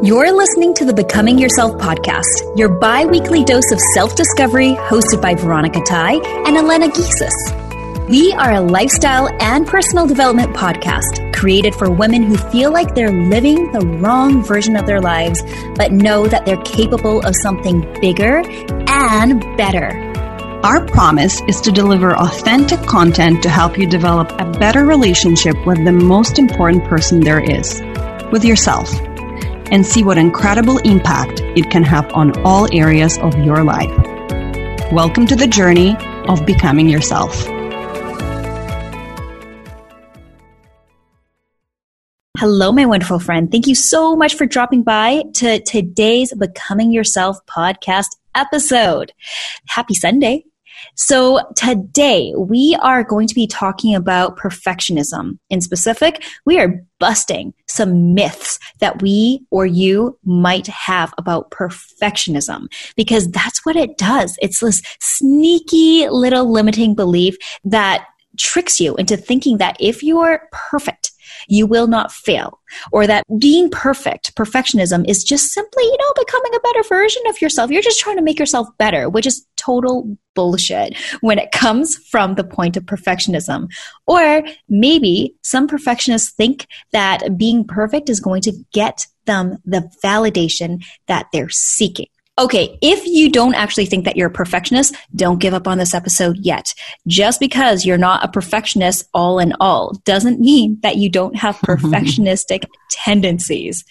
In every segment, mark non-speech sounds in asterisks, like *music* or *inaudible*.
You're listening to the Becoming Yourself podcast, your bi weekly dose of self discovery, hosted by Veronica Tai and Elena Giesis. We are a lifestyle and personal development podcast created for women who feel like they're living the wrong version of their lives, but know that they're capable of something bigger and better. Our promise is to deliver authentic content to help you develop a better relationship with the most important person there is with yourself and see what incredible impact it can have on all areas of your life. Welcome to the journey of becoming yourself. Hello, my wonderful friend. Thank you so much for dropping by to today's Becoming Yourself podcast episode. Happy Sunday. So today we are going to be talking about perfectionism. In specific, we are busting some myths that we or you might have about perfectionism because that's what it does. It's this sneaky little limiting belief that tricks you into thinking that if you are perfect, you will not fail. Or that being perfect, perfectionism is just simply, you know, becoming a better version of yourself. You're just trying to make yourself better, which is total bullshit when it comes from the point of perfectionism. Or maybe some perfectionists think that being perfect is going to get them the validation that they're seeking. Okay, if you don't actually think that you're a perfectionist, don't give up on this episode yet. Just because you're not a perfectionist all in all doesn't mean that you don't have *laughs* perfectionistic tendencies.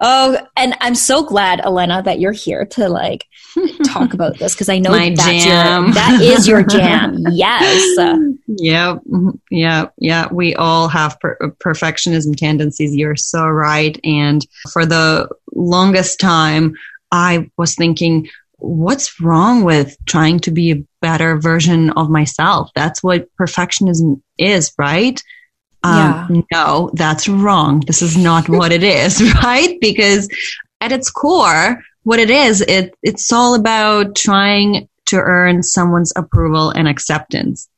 Oh, and I'm so glad, Elena, that you're here to like talk about this because I know *laughs* My that's jam. your that is your jam. *laughs* yes. Yeah, mm-hmm, yeah, yeah. We all have per- uh, perfectionism tendencies. You're so right. And for the longest time, I was thinking, what's wrong with trying to be a better version of myself? That's what perfectionism is, right? Um, no, that's wrong. This is not *laughs* what it is, *laughs* right? Because at its core, what it is, it, it's all about trying to earn someone's approval and acceptance.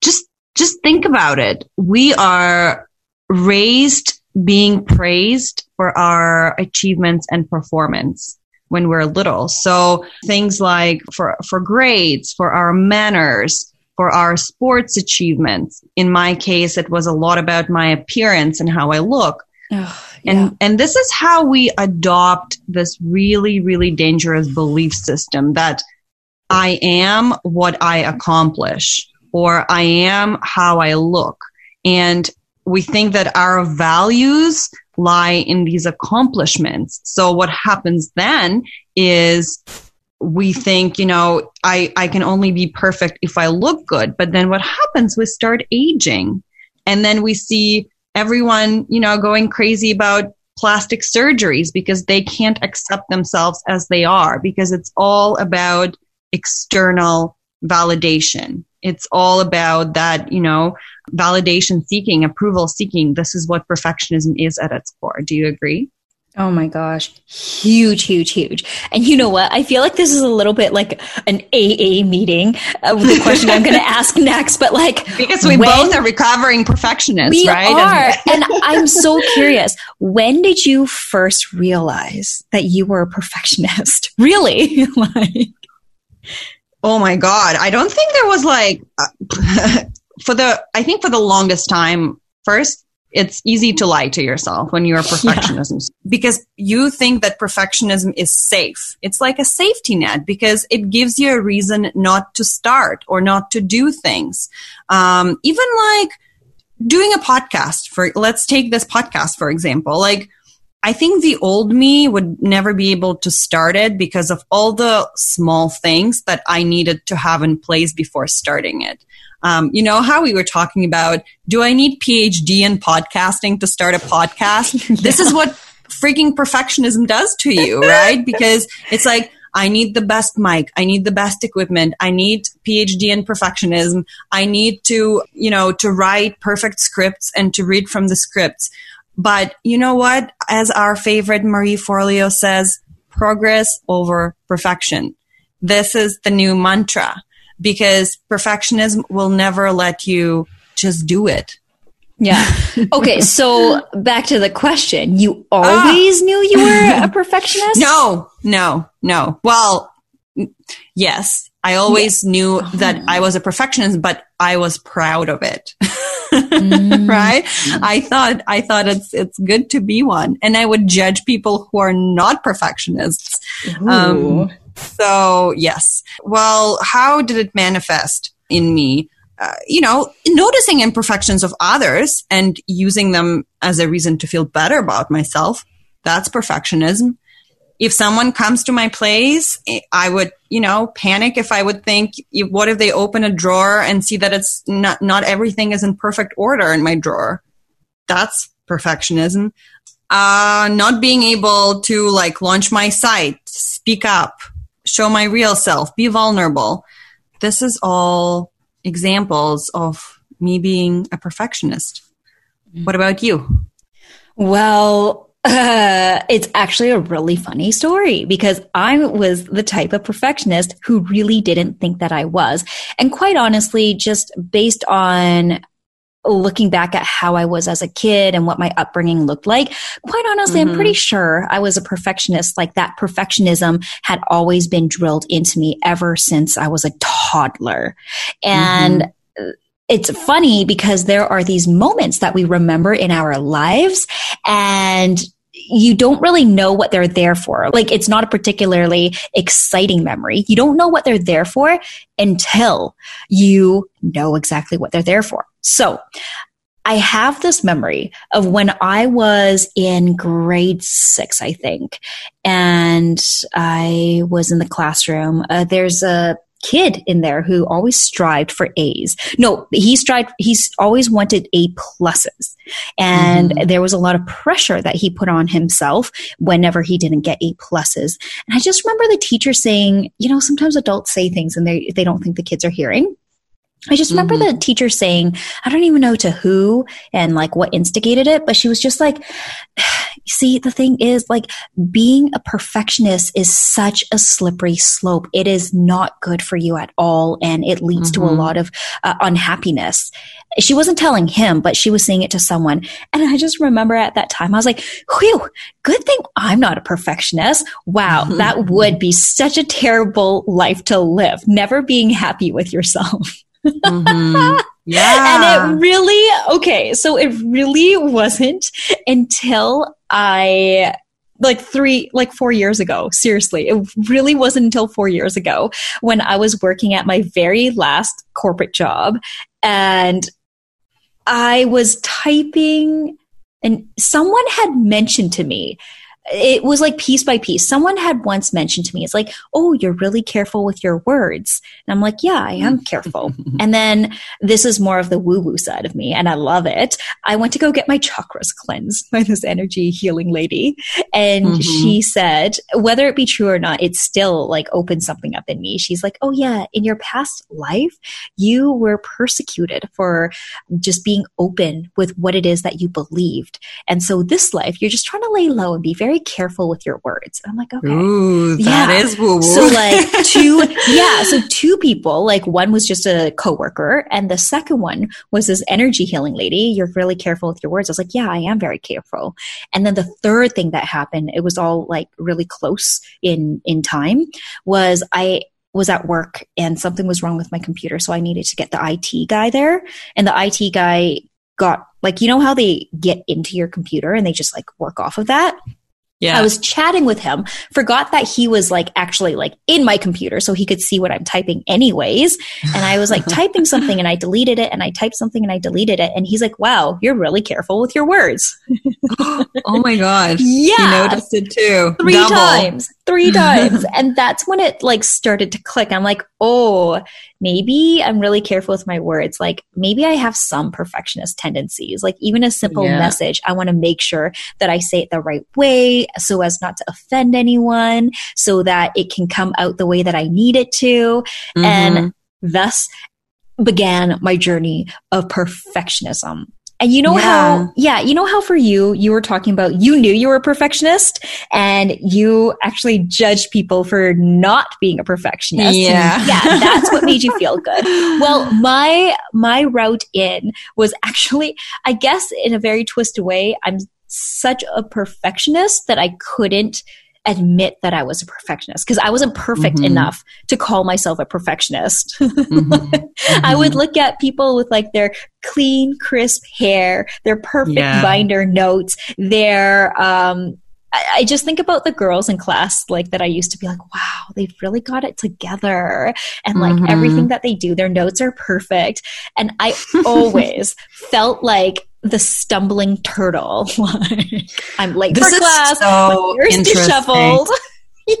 Just, just think about it. We are raised being praised for our achievements and performance when we're little. So things like for, for grades, for our manners, for our sports achievements. In my case, it was a lot about my appearance and how I look. Oh, And yeah. and this is how we adopt this really really dangerous belief system that I am what I accomplish or I am how I look. And we think that our values lie in these accomplishments. So what happens then is we think, you know, I, I can only be perfect if I look good. But then what happens? We start aging. And then we see everyone, you know, going crazy about plastic surgeries because they can't accept themselves as they are because it's all about external validation. It's all about that, you know, validation seeking, approval seeking. This is what perfectionism is at its core. Do you agree? Oh my gosh. Huge, huge, huge. And you know what? I feel like this is a little bit like an AA meeting uh, the question I'm going *laughs* to ask next, but like. Because we both are recovering perfectionists, We right? are. and I'm so curious. When did you first realize that you were a perfectionist? *laughs* Really? *laughs* like, Oh my God. I don't think there was like, uh, *laughs* for the, I think for the longest time, first, it's easy to lie to yourself when you're a perfectionism because you think that perfectionism is safe. It's like a safety net because it gives you a reason not to start or not to do things. Um, even like doing a podcast for, let's take this podcast, for example, like, I think the old me would never be able to start it because of all the small things that I needed to have in place before starting it. Um, you know how we were talking about, do I need PhD in podcasting to start a podcast? *laughs* This is what freaking perfectionism does to you, *laughs* right? Because it's like, I need the best mic. I need the best equipment. I need PhD in perfectionism. I need to, you know, to write perfect scripts and to read from the scripts. But you know what? As our favorite Marie Forleo says, progress over perfection. This is the new mantra because perfectionism will never let you just do it. Yeah. Okay. So *laughs* back to the question. You always ah. knew you were a *laughs* perfectionist? No, no, no. Well, yes, I always yeah. knew oh. that I was a perfectionist, but I was proud of it. *laughs* mm. right? I thought, I thought it's, it's good to be one. And I would judge people who are not perfectionists. Um, so yes. Well, how did it manifest in me? Uh, you know, noticing imperfections of others and using them as a reason to feel better about myself. That's perfectionism. If someone comes to my place, I would, you know, panic if I would think, what if they open a drawer and see that it's not, not everything is in perfect order in my drawer? That's perfectionism. Uh, not being able to like launch my site, speak up, show my real self, be vulnerable. This is all examples of me being a perfectionist. What about you? Well, uh, it's actually a really funny story because I was the type of perfectionist who really didn't think that I was. And quite honestly, just based on looking back at how I was as a kid and what my upbringing looked like, quite honestly, mm-hmm. I'm pretty sure I was a perfectionist. Like that perfectionism had always been drilled into me ever since I was a toddler. And mm-hmm. it's funny because there are these moments that we remember in our lives and you don't really know what they're there for. Like it's not a particularly exciting memory. You don't know what they're there for until you know exactly what they're there for. So I have this memory of when I was in grade six, I think, and I was in the classroom. Uh, there's a kid in there who always strived for A's. No, he strived, he's always wanted A pluses. And mm-hmm. there was a lot of pressure that he put on himself whenever he didn't get A pluses. And I just remember the teacher saying, you know, sometimes adults say things and they, they don't think the kids are hearing. I just remember mm-hmm. the teacher saying, I don't even know to who and like what instigated it, but she was just like, *sighs* see, the thing is like being a perfectionist is such a slippery slope. It is not good for you at all. And it leads mm-hmm. to a mm-hmm. lot of uh, unhappiness. She wasn't telling him, but she was saying it to someone. And I just remember at that time, I was like, whew, good thing I'm not a perfectionist. Wow. Mm-hmm. *laughs* That would be such a terrible life to live, never being happy with yourself. Mm-hmm. Yeah. *laughs* and it really, okay, so it really wasn't until I like three, like four years ago. Seriously, it really wasn't until four years ago when I was working at my very last corporate job and I was typing and someone had mentioned to me it was like piece by piece. Someone had once mentioned to me, it's like, oh, you're really careful with your words. And I'm like, yeah, I am careful. *laughs* and then this is more of the woo woo side of me, and I love it. I went to go get my chakras cleansed by this energy healing lady. And mm-hmm. she said, whether it be true or not, it still like opened something up in me. She's like, oh, yeah, in your past life, you were persecuted for just being open with what it is that you believed. And so this life, you're just trying to lay low and be very very careful with your words. I'm like, okay. Ooh, that yeah. is woo woo. So like *laughs* two, yeah. So two people, like one was just a coworker and the second one was this energy healing lady. You're really careful with your words. I was like, yeah, I am very careful. And then the third thing that happened, it was all like really close in, in time was I, was at work and something was wrong with my computer. So I needed to get the IT guy there. And the IT guy got like, you know how they get into your computer and they just like work off of that? Yeah. I was chatting with him, forgot that he was like actually like in my computer so he could see what I'm typing anyways. And I was like *laughs* typing something and I deleted it and I typed something and I deleted it. And he's like, wow, you're really careful with your words. *gasps* oh my gosh. Yeah. *laughs* He noticed it too. Three Double. times. Three times. *laughs* and that's when it like started to click. I'm like, oh, maybe I'm really careful with my words. Like maybe I have some perfectionist tendencies. Like even a simple yeah. message, I want to make sure that I say it the right way so as not to offend anyone, so that it can come out the way that I need it to. Mm-hmm. And thus began my journey of perfectionism. And you know yeah. how, yeah, you know how for you, you were talking about, you knew you were a perfectionist and you actually judged people for not being a perfectionist. Yeah. And yeah, that's what made you *laughs* feel good. Well, my, my route in was actually, I guess in a very twisted way, I'm such a perfectionist that I couldn't admit that I was a perfectionist because I wasn't perfect mm-hmm. enough to call myself a perfectionist. Mm-hmm. *laughs* Mm-hmm. I would mm-hmm. look at people with like their clean, crisp hair, their perfect yeah. binder notes, their um, I, just think about the girls in class like that I used to be like, wow, they've really got it together. And like mm-hmm. everything that they do, their notes are perfect. And I *laughs* always felt like the stumbling turtle. *laughs* I'm late this for class. So interesting.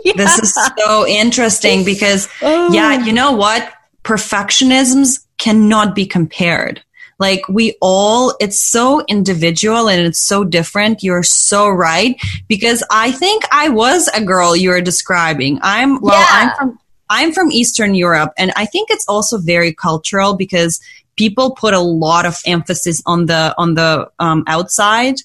yeah. *laughs* This is so interesting because, oh. yeah, you know what? Perfectionisms cannot be compared. Like we all, it's so individual and it's so different. You're so right. Because I think I was a girl you were describing. I'm, well, yeah. I'm from, I'm from Eastern Europe and I think it's also very cultural because people put a lot of emphasis on the, on the um, outside.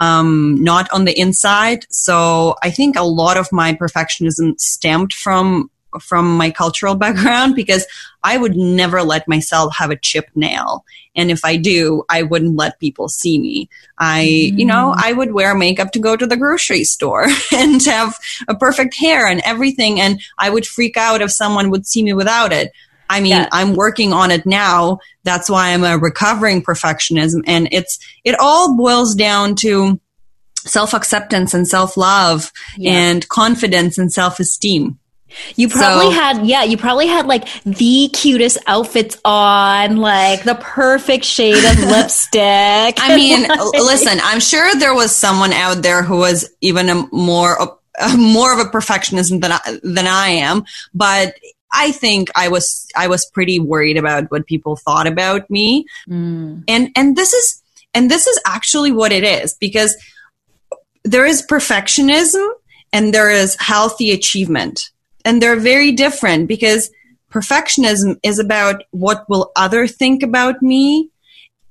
Um, not on the inside. So I think a lot of my perfectionism stemmed from from my cultural *laughs* background because I would never let myself have a chipped nail. And if I do, I wouldn't let people see me. I, mm. you know, mm. I would wear makeup to go to the grocery store *laughs* and have a perfect hair and everything. And I would freak out if someone would see me without it. I mean, yeah. I'm working on it now. That's why I'm a recovering perfectionism. And it's, it all boils down to self acceptance and self love yeah. and confidence and self esteem. You probably so, had, yeah, you probably had like the cutest outfits on, like the perfect shade of *laughs* lipstick. I mean, *laughs* like, listen, I'm sure there was someone out there who was even a more, a, more of a perfectionist than I, than I am, but I think I was, I was pretty worried about what people thought about me. Mm. And, and this is, and this is actually what it is because there is perfectionism and there is healthy achievement and they're very different because perfectionism is about what will other think about me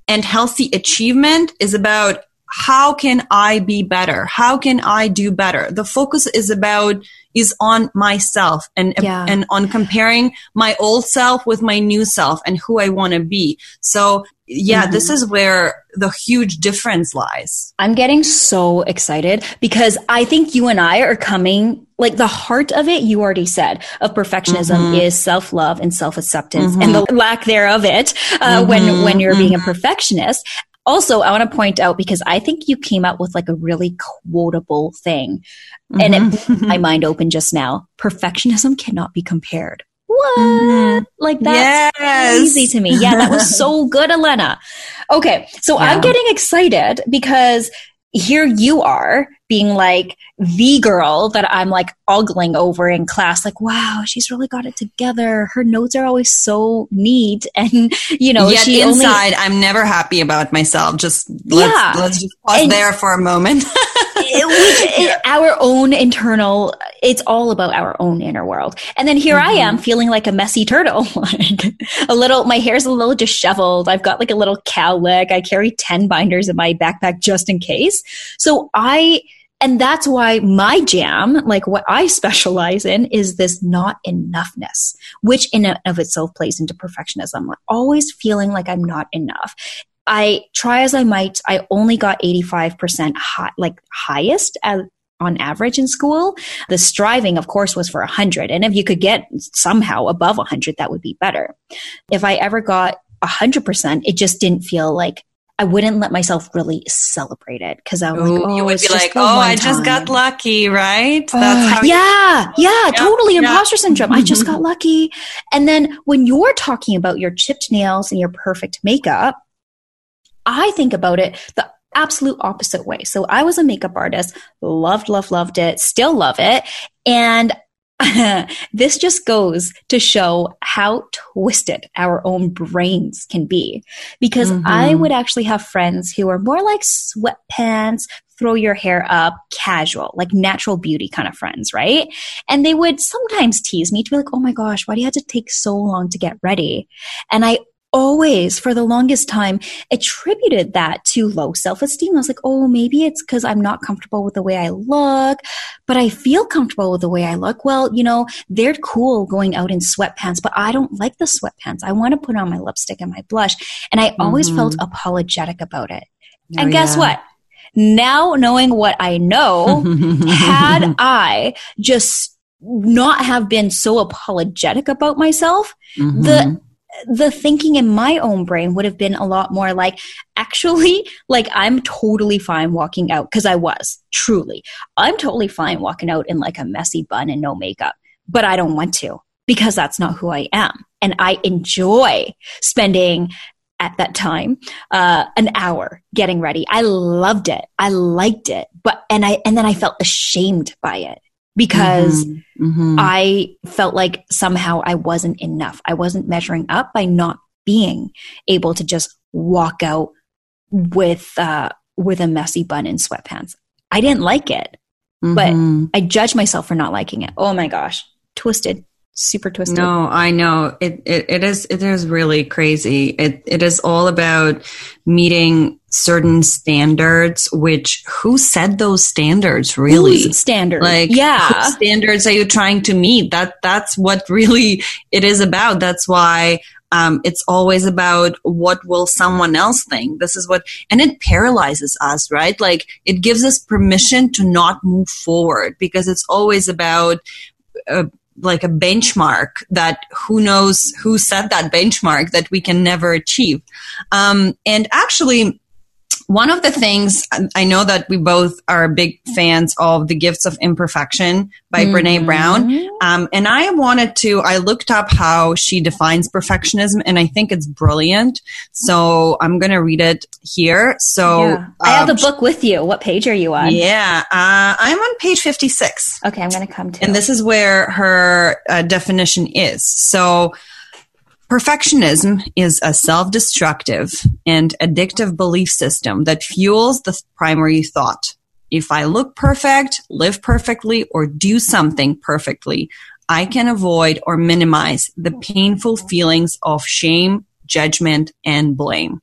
and healthy achievement is about how can I be better? How can I do better? The focus is about is on myself and yeah. and on comparing my old self with my new self and who I want to be. So yeah, mm-hmm. this is where the huge difference lies. I'm getting so excited because I think you and I are coming like the heart of it you already said of perfectionism mm-hmm. is self-love and self-acceptance mm-hmm. and the lack thereof it uh, when mm-hmm. when you're being a mm-hmm. perfectionist also, I want to point out because I think you came up with like a really quotable thing mm-hmm. and it mm-hmm. blew my mind open just now. Perfectionism cannot be compared. What? Mm-hmm. Like that's yes. crazy to me. Yeah, that was so *laughs* good, Elena. Okay. So yeah. I'm getting excited because here you are being like the girl that I'm like ogling over in class. Like, wow, she's really got it together. Her notes are always so neat. *laughs* And, you know, Yet she inside, only- I'm never happy about myself. Just let's, yeah. let's just pause and- there for a moment. *laughs* *laughs* it, our own internal it's all about our own inner world and then here mm-hmm. i am feeling like a messy turtle *laughs* like a little my hair's a little disheveled i've got like a little cowlick i carry 10 binders in my backpack just in case so i and that's why my jam, like what I specialize in, is this not enoughness, which in and of itself plays into perfectionism. Like always feeling like I'm not enough. I try as I might, I only got 85% high, like highest as, on average in school. The striving, of course, was for 100. And if you could get somehow above 100, that would be better. If I ever got 100%, it just didn't feel like I wouldn't let myself really celebrate it because I was Ooh, oh, like, oh, you would be like, oh, I just got lucky, right? That's yeah, yeah, yeah, totally yeah. imposter syndrome. I just *laughs* got lucky. And then when you're talking about your chipped nails and your perfect makeup, I think about it the absolute opposite way. So I was a makeup artist, loved, loved, loved it, still love it. And *laughs* this just goes to show how twisted our own brains can be. Because mm-hmm. I would actually have friends who are more like sweatpants, throw your hair up, casual, like natural beauty kind of friends, right? And they would sometimes tease me to be like, oh my gosh, why do you have to take so long to get ready? And I always for the longest time attributed that to low self-esteem. I was like, oh, maybe it's because I'm not comfortable with the way I look, but I feel comfortable with the way I look. Well, you know, they're cool going out in sweatpants, but I don't like the sweatpants. I want to put on my lipstick and my blush. And I always mm-hmm. felt apologetic about it. Oh, and guess yeah. what? Now knowing what I know, had *laughs* I just not have been so apologetic about myself, mm-hmm. the the thinking in my own brain would have been a lot more like, actually, like I'm totally fine walking out because I was truly. I'm totally fine walking out in like a messy bun and no makeup, but I don't want to because that's not who I am. And I enjoy spending at that time uh, an hour getting ready. I loved it. I liked it, but and I and then I felt ashamed by it because mm-hmm. Mm-hmm. I felt like somehow I wasn't enough. I wasn't measuring up by not being able to just walk out with uh, with a messy bun and sweatpants. I didn't like it, mm-hmm. but I judged myself for not liking it. Oh my gosh, twisted super twisted. No, I know it, it. It is. It is really crazy. It. It is all about meeting certain standards. Which who said those standards? Really, Who's standards. Like, yeah, standards are you trying to meet? That. That's what really it is about. That's why. Um, it's always about what will someone else think. This is what, and it paralyzes us, right? Like it gives us permission to not move forward because it's always about uh, like a benchmark that who knows who set that benchmark that we can never achieve. Um, and actually, one of the things I know that we both are big fans of The Gifts of Imperfection by mm-hmm. Brene Brown. Um, and I wanted to, I looked up how she defines perfectionism and I think it's brilliant. So I'm going to read it here. So yeah. I have the um, book with you. What page are you on? Yeah. Uh, I'm on page 56. Okay. I'm going to come to. And this is where her uh, definition is. So Perfectionism is a self-destructive and addictive belief system that fuels the primary thought. If I look perfect, live perfectly, or do something perfectly, I can avoid or minimize the painful feelings of shame, judgment, and blame.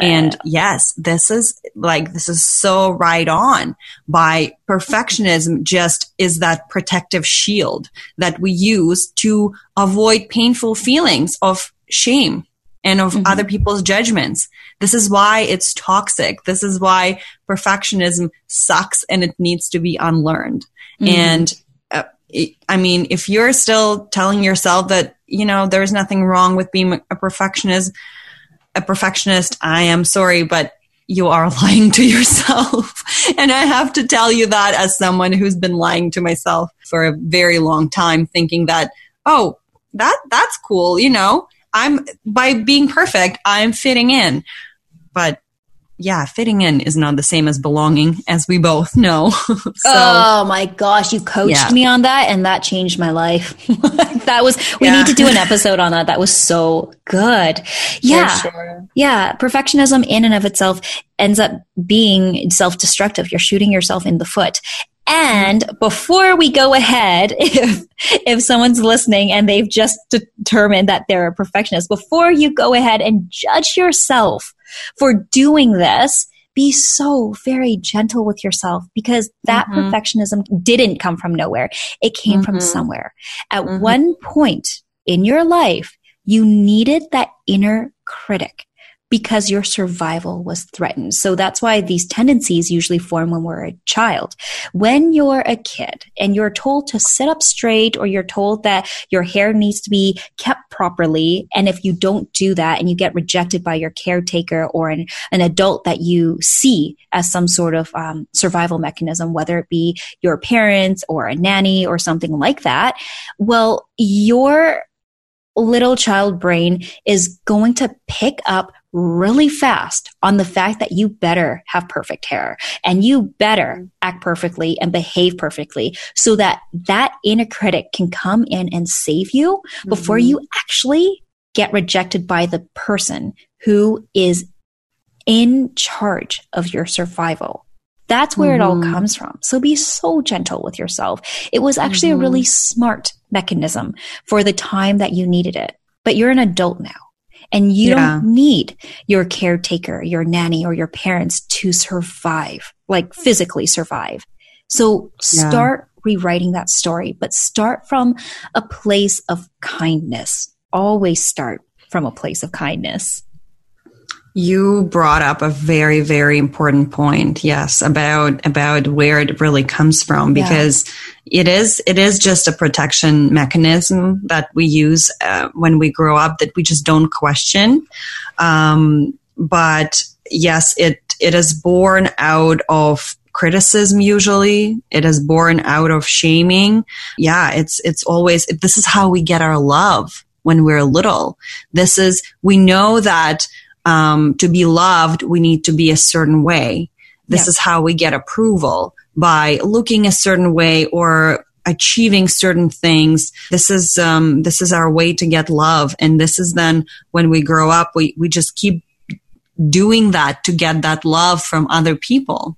And yes, this is like, this is so right on by perfectionism just is that protective shield that we use to avoid painful feelings of shame and of mm-hmm. other people's judgments. This is why it's toxic. This is why perfectionism sucks and it needs to be unlearned. Mm-hmm. And uh, I mean, if you're still telling yourself that, you know, there's nothing wrong with being a perfectionist, a perfectionist, I am sorry, but you are *laughs* lying to yourself. and I have to tell you that as someone who's been lying to myself for a very long time, thinking that, oh, that, that's cool, you know, I'm, by being perfect, I'm fitting in. But yeah, fitting in is not the same as belonging, as we both know. *laughs* so, oh my gosh, you coached yeah. me on that, and that changed my life. *laughs* that was we yeah. need to do an *laughs* episode on that. That was so good. Yeah, sure. yeah. Perfectionism in and of itself ends up being self-destructive. You're shooting yourself in the foot. And before we go ahead, if, if someone's listening and they've just determined that they're a perfectionist, before you go ahead and judge yourself for doing this, be so very gentle with yourself because that mm-hmm. perfectionism didn't come from nowhere. It came mm-hmm. from somewhere. At mm-hmm. one point in your life, you needed that inner critic because your survival was threatened. So that's why these tendencies usually form when we're a child. When you're a kid and you're told to sit up straight or you're told that your hair needs to be kept properly, and if you don't do that and you get rejected by your caretaker or an, an adult that you see as some sort of um, survival mechanism, whether it be your parents or a nanny or something like that, well, your little child brain is going to pick up really fast on the fact that you better have perfect hair and you better mm-hmm. act perfectly and behave perfectly so that that inner critic can come in and save you before mm-hmm. you actually get rejected by the person who is in charge of your survival. That's where mm-hmm. it all mm-hmm. comes from. So be so gentle with yourself. It was actually mm-hmm. a really smart mechanism for the time that you needed it. But you're an adult now And you yeah. don't need your caretaker, your nanny, or your parents to survive, like physically survive. So start yeah. rewriting that story, but start from a place of kindness. Always start from a place of kindness. You brought up a very, very important point. Yes, about about where it really comes from, because yeah. it is it is just a protection mechanism that we use uh, when we grow up that we just don't question. Um, but yes, it it is born out of criticism usually it is born out of shaming yeah it's it's always this is how we get our love when we're little this is we know that um, to be loved, we need to be a certain way. This is how we get approval by looking a certain way or achieving certain things. This is um, this is our way to get love, and this is then when we grow up, we we just keep doing that to get that love from other people.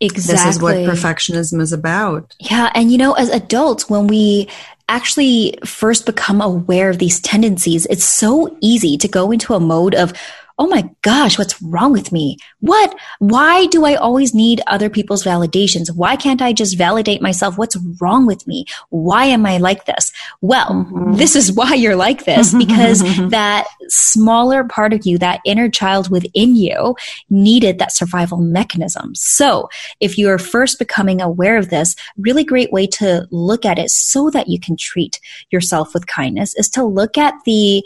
Exactly. This is what perfectionism is about. Yeah, and you know, as adults, when we actually first become aware of these tendencies, it's so easy to go into a mode of oh my gosh, what's wrong with me? What? Why do I always need other people's validations? Why can't I just validate myself? What's wrong with me? Why am I like this? Well, mm-hmm. this is why you're like this *laughs* because that smaller part of you, that inner child within you needed that survival mechanism. So if you are first becoming aware of this, really great way to look at it so that you can treat yourself with kindness is to look at the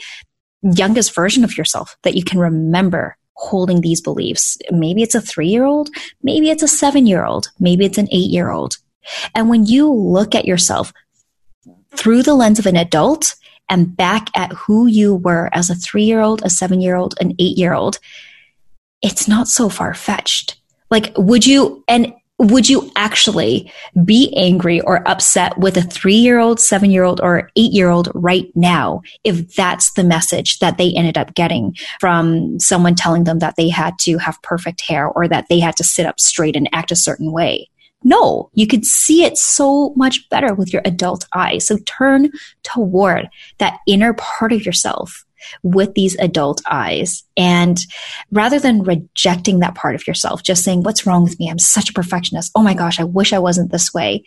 youngest version of yourself that you can remember holding these beliefs. Maybe it's a three year old, maybe it's a seven year old, maybe it's an eight year old. And when you look at yourself through the lens of an adult and back at who you were as a three year old, a seven year old, an eight year old, it's not so far fetched. Like, would you, and would you actually be angry or upset with a three year old, seven year old, or eight year old right now if that's the message that they ended up getting from someone telling them that they had to have perfect hair or that they had to sit up straight and act a certain way? No, you could see it so much better with your adult eyes. So turn toward that inner part of yourself with these adult eyes. And rather than rejecting that part of yourself, just saying, what's wrong with me? I'm such a perfectionist. Oh my gosh, I wish I wasn't this way.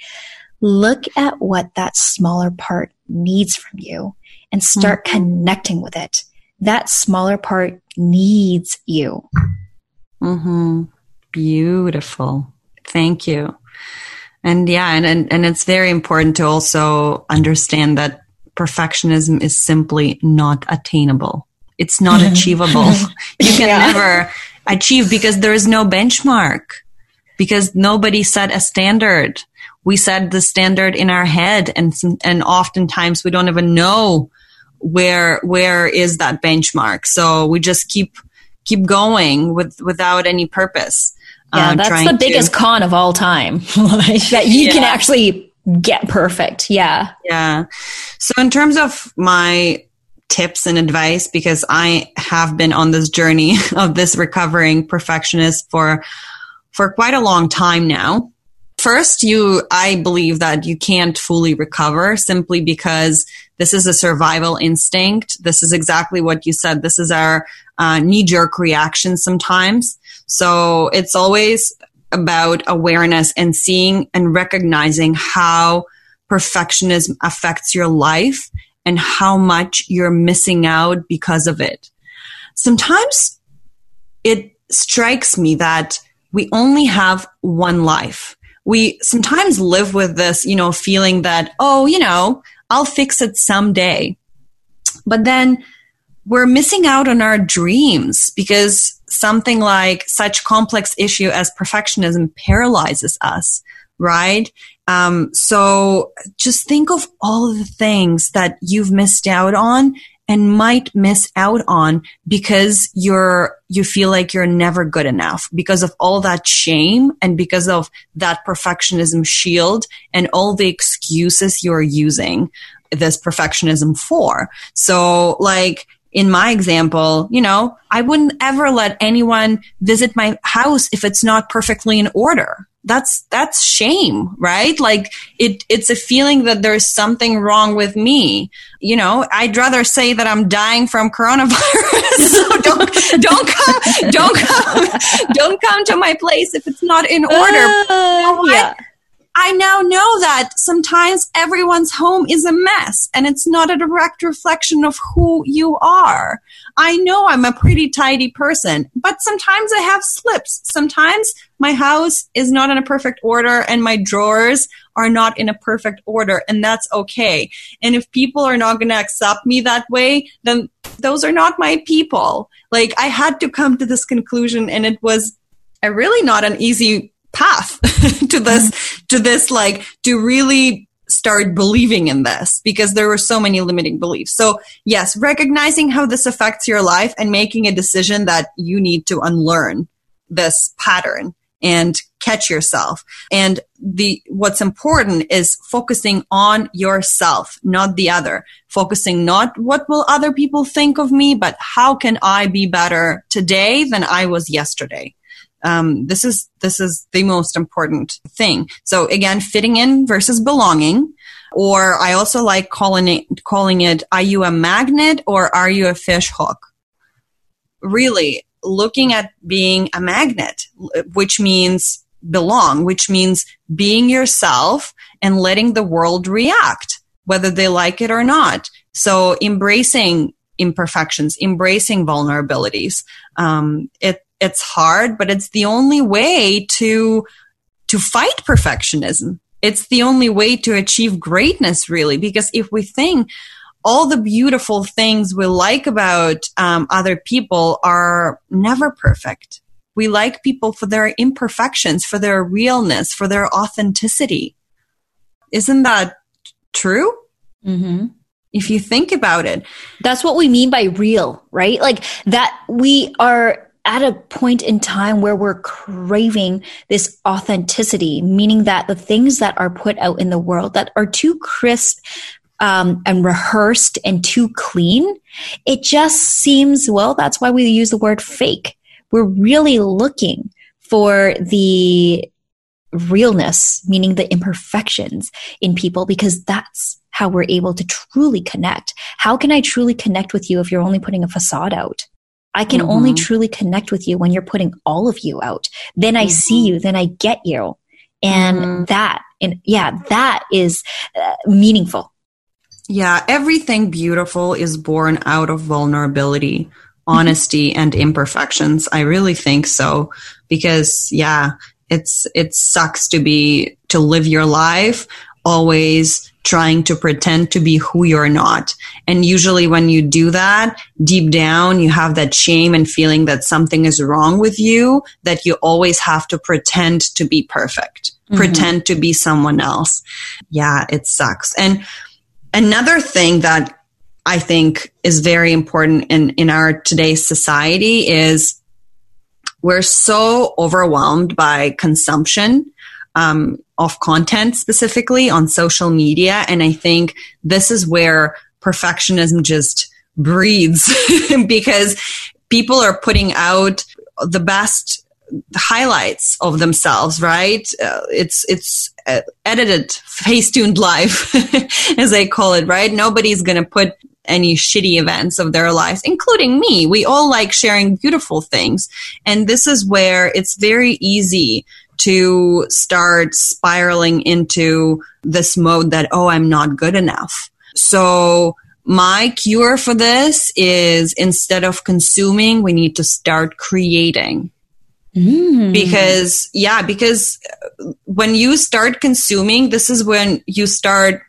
Look at what that smaller part needs from you and start mm-hmm. connecting with it. That smaller part needs you. Mm-hmm. Beautiful. Thank you. And yeah, and, and, and it's very important to also understand that perfectionism is simply not attainable. It's not *laughs* achievable. *laughs* You can yeah. never achieve because there is no benchmark because nobody set a standard. We set the standard in our head and, and oftentimes we don't even know where, where is that benchmark. So we just keep, keep going with, without any purpose. Yeah, uh, that's the biggest to, con of all time. *laughs* that you yeah. can actually get perfect. Yeah. Yeah. So in terms of my tips and advice, because I have been on this journey *laughs* of this recovering perfectionist for, for quite a long time now. First, you, I believe that you can't fully recover simply because this is a survival instinct. This is exactly what you said. This is our uh, knee jerk reaction sometimes. So it's always about awareness and seeing and recognizing how perfectionism affects your life and how much you're missing out because of it. Sometimes it strikes me that we only have one life. We sometimes live with this, you know, feeling that, oh, you know, I'll fix it someday. But then we're missing out on our dreams because something like such complex issue as perfectionism paralyzes us, right? Um, so just think of all of the things that you've missed out on and might miss out on because you're you feel like you're never good enough because of all that shame and because of that perfectionism shield and all the excuses you're using this perfectionism for so like in my example, you know, I wouldn't ever let anyone visit my house if it's not perfectly in order. that's that's shame right? Like it it's a feeling that there's something wrong with me. You know i'd rather say that i'm dying from coronavirus. *laughs* So don't don't come don't come don't come to my place if it's not in order. Uh, yeah I now know that sometimes everyone's home is a mess and it's not a direct reflection of who you are. I know I'm a pretty tidy person, but sometimes I have slips. Sometimes my house is not in a perfect order and my drawers are not in a perfect order and that's okay. And if people are not going to accept me that way, then those are not my people. Like I had to come to this conclusion and it was a really not an easy path *laughs* to this. To this like to really start believing in this because there were so many limiting beliefs. So yes, recognizing how this affects your life and making a decision that you need to unlearn this pattern and catch yourself. And the, what's important is focusing on yourself, not the other. Focusing not what will other people think of me, but how can I be better today than I was yesterday? Um, this is this is the most important thing. So again, fitting in versus belonging. Or I also like calling it calling it are you a magnet or are you a fish hook? Really looking at being a magnet, which means belong, which means being yourself and letting the world react, whether they like it or not. So embracing imperfections, embracing vulnerabilities. Um, it it's hard, but it's the only way to, to fight perfectionism. It's the only way to achieve greatness, really, because if we think all the beautiful things we like about um, other people are never perfect. We like people for their imperfections, for their realness, for their authenticity. Isn't that true? Mm-hmm if you think about it. That's what we mean by real, right? Like that we are at a point in time where we're craving this authenticity, meaning that the things that are put out in the world that are too crisp um, and rehearsed and too clean, it just seems, well, that's why we use the word fake. We're really looking for the realness, meaning the imperfections in people, because that's how we're able to truly connect. How can I truly connect with you if you're only putting a facade out? I can mm-hmm. only truly connect with you when you're putting all of you out. Then I mm-hmm. see you, then I get you. And mm-hmm. that, and yeah, that is uh, meaningful. Yeah, everything beautiful is born out of vulnerability, mm-hmm. honesty, and imperfections. I really think so because, yeah, it's, it sucks to be, to live your life always trying to pretend to be who you're not. And usually when you do that, deep down, you have that shame and feeling that something is wrong with you, that you always have to pretend to be perfect, mm-hmm. pretend to be someone else. Yeah, it sucks. And another thing that I think is very important in, in our today's society is we're so overwhelmed by consumption um, of content specifically on social media. And I think this is where perfectionism just breeds *laughs* because people are putting out the best highlights of themselves, right? Uh, it's, it's uh, edited, face-tuned life, *laughs* as they call it, right? Nobody's going to put any shitty events of their lives, including me. We all like sharing beautiful things. And this is where it's very easy to start spiraling into this mode that, oh, I'm not good enough. So my cure for this is instead of consuming, we need to start creating. Mm. Because, yeah, because when you start consuming, this is when you start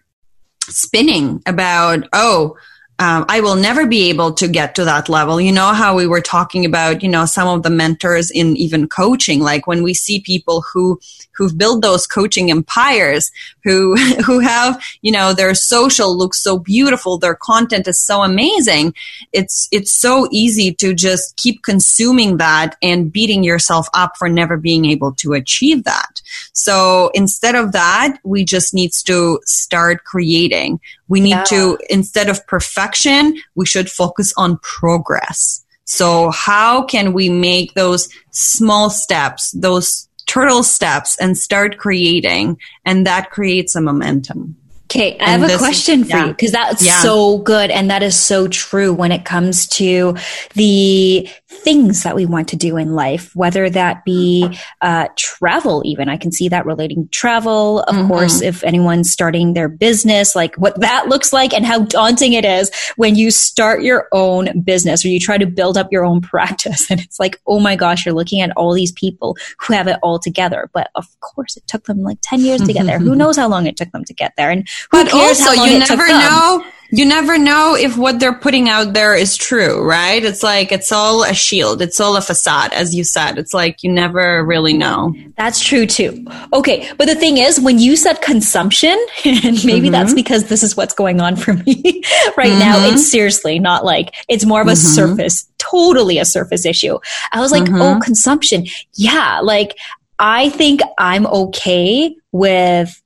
spinning about, oh, um, I will never be able to get to that level. You know how we were talking about, you know, some of the mentors in even coaching, like when we see people who who've built those coaching empires, who *laughs* who have, you know, their social looks so beautiful, their content is so amazing. It's it's so easy to just keep consuming that and beating yourself up for never being able to achieve that. So instead of that, we just needs to start creating. We need yeah. to instead of perfection, we should focus on progress. So how can we make those small steps, those turtle steps and start creating and that creates a momentum Okay, I have a question for yeah. you because that's yeah. so good and that is so true when it comes to the things that we want to do in life, whether that be uh, travel, even. I can see that relating travel. Of mm-hmm. course, if anyone's starting their business, like what that looks like and how daunting it is when you start your own business or you try to build up your own *laughs* practice. And it's like, oh my gosh, you're looking at all these people who have it all together. But of course, it took them like 10 years to get there. Who *laughs* knows how long it took them to get there? And who but also, you never know you never know if what they're putting out there is true, right? It's like it's all a shield, it's all a facade, as you said. It's like you never really know. That's true too. Okay, but the thing is, when you said consumption, *laughs* and maybe mm-hmm. that's because this is what's going on for *laughs* me right mm-hmm. now. It's seriously not like it's more of a mm-hmm. surface, totally a surface issue. I was like, oh, mm-hmm. consumption. Yeah, like I think I'm okay with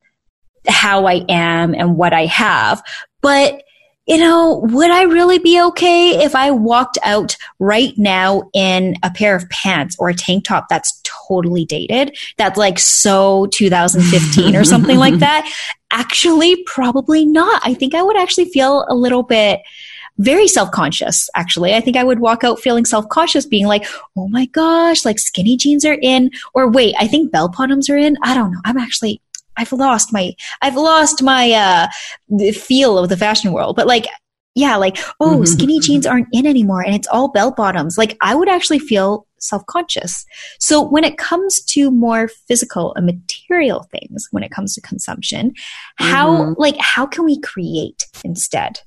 how I am and what I have, but you know, would I really be okay if I walked out right now in a pair of pants or a tank top that's totally dated? That's like so 2015 or something like *laughs* that? Actually, probably not. I think I would actually feel a little bit very self-conscious actually i think i would walk out feeling self-conscious being like oh my gosh like skinny jeans are in or wait i think bell bottoms are in i don't know i'm actually I've lost my I've lost my uh feel of the fashion world. But like yeah, like oh, mm-hmm. skinny jeans aren't in anymore and it's all bell bottoms. Like I would actually feel self-conscious. So when it comes to more physical and material things, when it comes to consumption, mm-hmm. how like how can we create instead?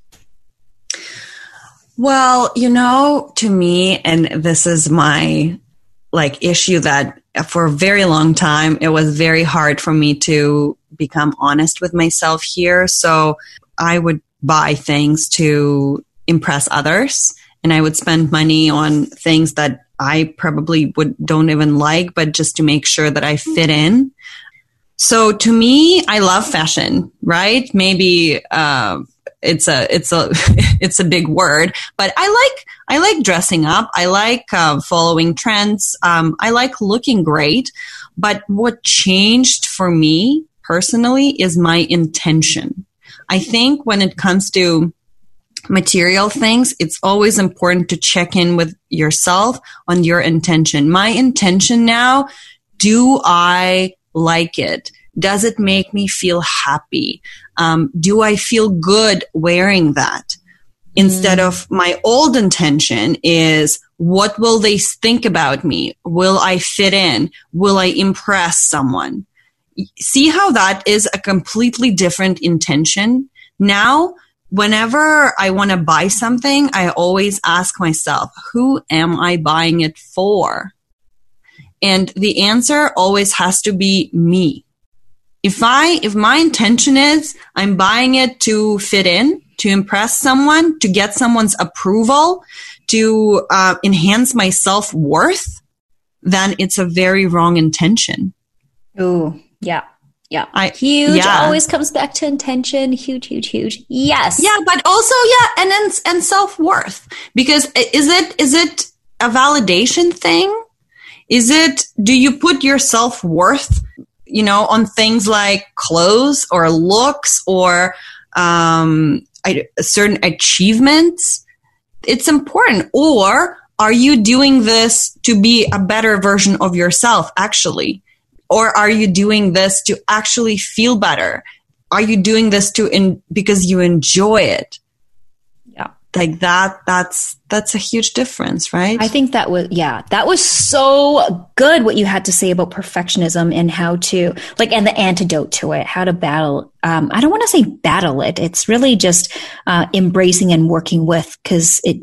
Well, you know, to me and this is my like issue that for a very long time, it was very hard for me to become honest with myself here. So I would buy things to impress others and I would spend money on things that I probably would don't even like, but just to make sure that I fit in. So to me, I love fashion, right? Maybe, uh, it's a it's a *laughs* it's a big word but i like i like dressing up. I like uh, following trends. Um, i like looking great. But what changed for me personally is my intention. I think when it comes to material things it's always important to check in with yourself on your intention. My intention now do i like it does it make me feel happy? Um, do I feel good wearing that? Instead mm. of my old intention is what will they think about me? Will I fit in? Will I impress someone? See how that is a completely different intention? Now, whenever I want to buy something, I always ask myself, who am I buying it for? And the answer always has to be me if I, if my intention is I'm buying it to fit in, to impress someone, to get someone's approval, to uh, enhance my self worth, then it's a very wrong intention. Oh, yeah. Yeah. I, huge yeah. always comes back to intention. Huge, huge, huge. Yes. Yeah, but also, yeah, and then, and self worth. Because is it, is it a validation thing? Is it, do you put your self worth you know, on things like clothes or looks or um, certain achievements, it's important. Or are you doing this to be a better version of yourself, actually? Or are you doing this to actually feel better? Are you doing this to in, because you enjoy it? Like that that's that's a huge difference right? I think that was yeah that was so good what you had to say about perfectionism and how to like and the antidote to it how to battle um, i don't want to say battle it it's really just uh, embracing and working with because it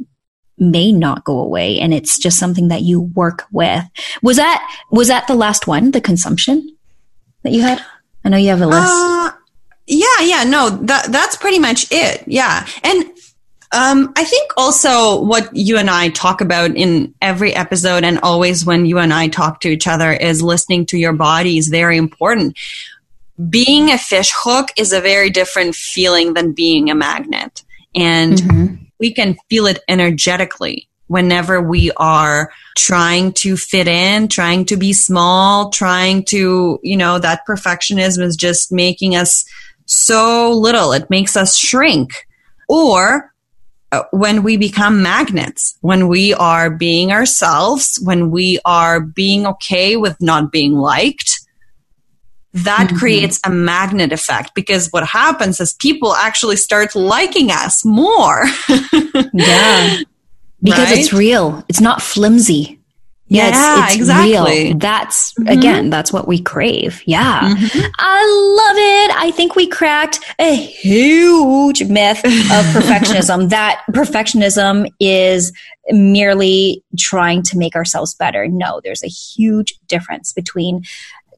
may not go away and it's just something that you work with. Was that was that the last one the consumption that you had? I know you have a list uh, yeah yeah no that that's pretty much it yeah. And um, I think also what you and I talk about in every episode and always when you and I talk to each other is listening to your body is very important. Being a fish hook is a very different feeling than being a magnet. And mm-hmm. we can feel it energetically. whenever we are trying to fit in, trying to be small, trying to, you know, that perfectionism is just making us so little. It makes us shrink. Or when we become magnets, when we are being ourselves, when we are being okay with not being liked, that mm-hmm. creates a magnet effect because what happens is people actually start liking us more. *laughs* yeah. Because right? it's real. It's not flimsy. Yeah, yeah it's, it's exactly. Real. That's mm-hmm. again, that's what we crave. Yeah. Mm-hmm. I love it. I think we cracked a huge myth of *laughs* perfectionism that perfectionism is merely trying to make ourselves better. No, there's a huge difference between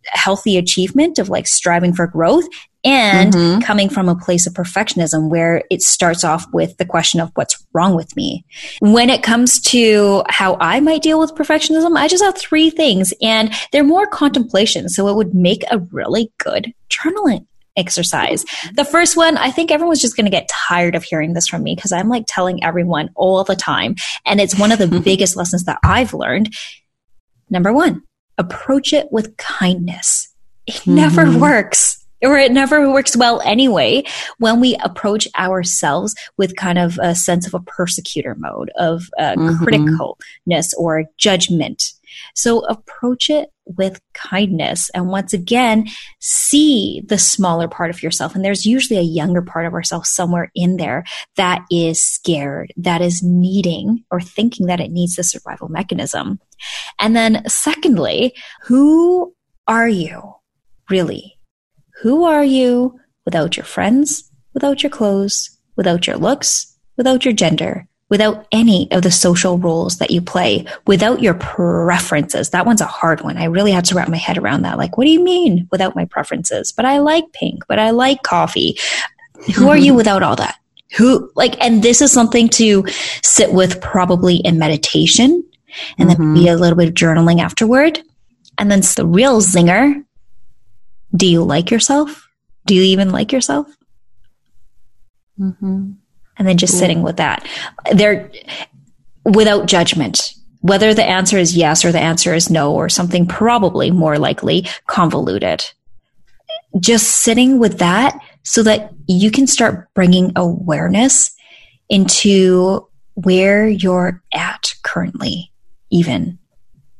healthy achievement of like striving for growth and mm-hmm. coming from a place of perfectionism where it starts off with the question of what's wrong with me. When it comes to how I might deal with perfectionism, I just have three things and they're more contemplation. So it would make a really good journaling exercise. The first one, I think everyone's just going to get tired of hearing this from me because I'm like telling everyone all the time. And it's one of the *laughs* biggest lessons that I've learned. Number one, approach it with kindness. It mm-hmm. never works or it never works well anyway when we approach ourselves with kind of a sense of a persecutor mode of uh, mm-hmm. criticalness or judgment. So approach it with kindness. And once again, see the smaller part of yourself. And there's usually a younger part of ourselves somewhere in there that is scared, that is needing or thinking that it needs the survival mechanism. And then secondly, who are you really? Who are you without your friends, without your clothes, without your looks, without your gender, without any of the social roles that you play, without your preferences. That one's a hard one. I really had to wrap my head around that. Like, what do you mean without my preferences? But I like pink, but I like coffee. Who are you *laughs* without all that? Who, like, and this is something to sit with probably in meditation and mm-hmm. then be a little bit of journaling afterward. And then the real zinger. Do you like yourself? Do you even like yourself? Mm-hmm and then just sitting with that. There, without judgment. Whether the answer is yes or the answer is no or something probably more likely convoluted. Just sitting with that so that you can start bringing awareness into where you're at currently, even.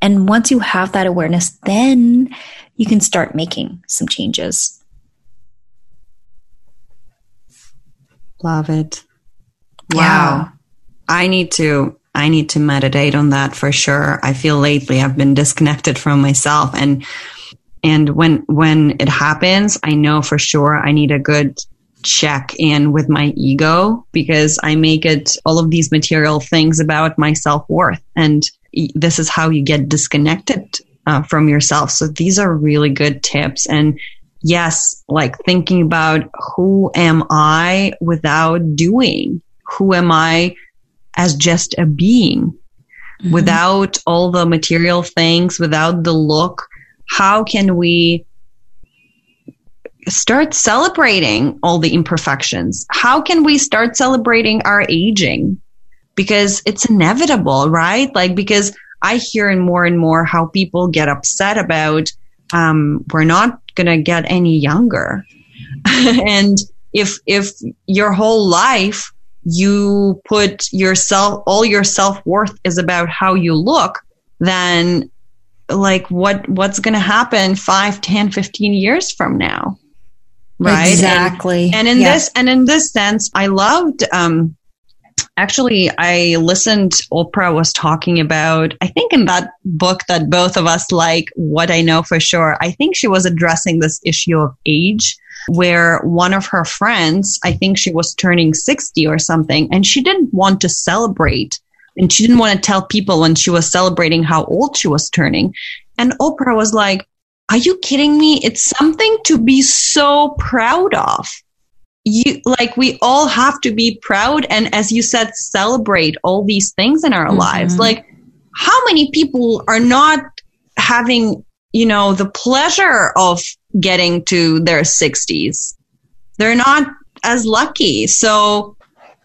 And once you have that awareness, then you can start making some changes. Love it. Wow. Yeah. I need to I need to meditate on that for sure. I feel lately I've been disconnected from myself and and when when it happens, I know for sure I need a good check in with my ego because I make it all of these material things about my self-worth and this is how you get disconnected uh, from yourself. So these are really good tips and yes, like thinking about who am I without doing who am I as just a being mm-hmm. without all the material things, without the look? How can we start celebrating all the imperfections? How can we start celebrating our aging? Because it's inevitable, right? Like, because I hear more and more how people get upset about, um, we're not going to get any younger. *laughs* and if, if your whole life you put yourself, all your self worth is about how you look, then like what, what's going to happen 5, 10, 15 years from now? Right. Exactly. And, and in yeah. this, and in this sense, I loved, um, actually i listened oprah was talking about i think in that book that both of us like what i know for sure i think she was addressing this issue of age where one of her friends, I think she was turning 60 or something, and she didn't want to celebrate. And she didn't want to tell people when she was celebrating how old she was turning. And Oprah was like, Are you kidding me? It's something to be so proud of. You like we all have to be proud and as you said, celebrate all these things in our mm-hmm. lives. Like how many people are not having you know, the pleasure of getting to their 60s. They're not as lucky. So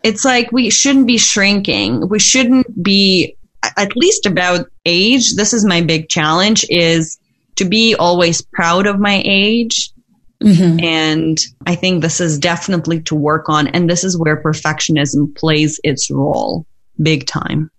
it's like we shouldn't be shrinking. We shouldn't be at least about age. This is my big challenge is to be always proud of my age. Mm-hmm. And I think this is definitely to work on. And this is where perfectionism plays its role big time.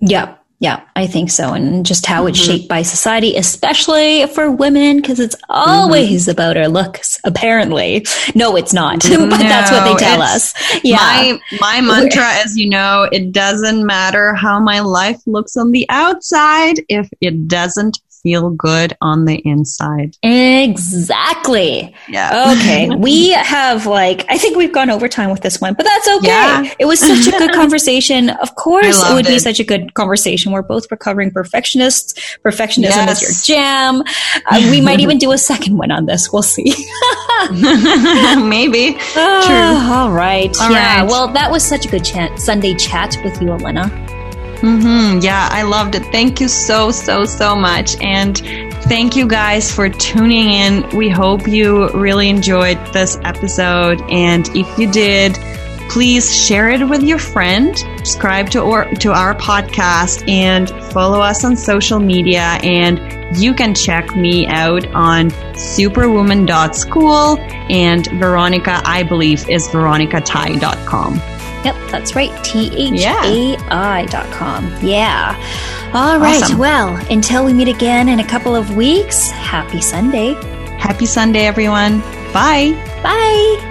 Yeah. Yeah, I think so. And just how it's mm-hmm. shaped by society, especially for women, because it's always mm-hmm. about our looks, apparently. No, it's not, *laughs* but no, that's what they tell us. Yeah. My, my mantra, *laughs* as you know, it doesn't matter how my life looks on the outside if it doesn't feel good on the inside. Exactly. Yeah. Okay. *laughs* we have like, I think we've gone over time with this one, but that's okay. Yeah. It was such a good *laughs* conversation. Of course, it would it. be such a good conversation. We're both recovering perfectionists. Perfectionism yes. is your jam. Uh, we might even do a *laughs* second one on this. We'll see. Maybe. Uh, True. All right. All yeah. Right. Well, that was such a good chat, Sunday chat with you, Elena. Mm-hmm. Yeah, I loved it. Thank you so, so, so much. And thank you guys for tuning in. We hope you really enjoyed this episode. And if you did, please share it with your friend, subscribe to our, to our podcast, and follow us on social media. And you can check me out on superwoman.school and Veronica, I believe, is veronicathai.com. Yep, that's right. T H A I dot com. Yeah. All right. Awesome. Well, until we meet again in a couple of weeks, happy Sunday. Happy Sunday, everyone. Bye. Bye.